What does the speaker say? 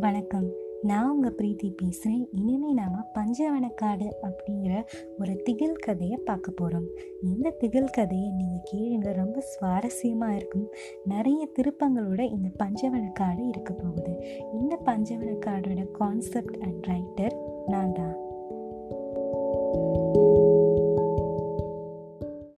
வணக்கம். நான் உங்கள் பிரீத்தி பேசுகிறேன் இனிமேல் நாம் பஞ்சவனக்காடு அப்படிங்கிற ஒரு திகில் கதையை பார்க்க போகிறோம் இந்த திகில் கதையை நீங்கள் கேளுங்க. ரொம்ப சுவாரஸ்யமாக இருக்கும். நிறைய திருப்பங்களோட இந்த பஞ்சவனக்காடு இருக்க போகுது. இந்த பஞ்சவனக்காடோட கான்செப்ட் அண்ட் ரைட்டர்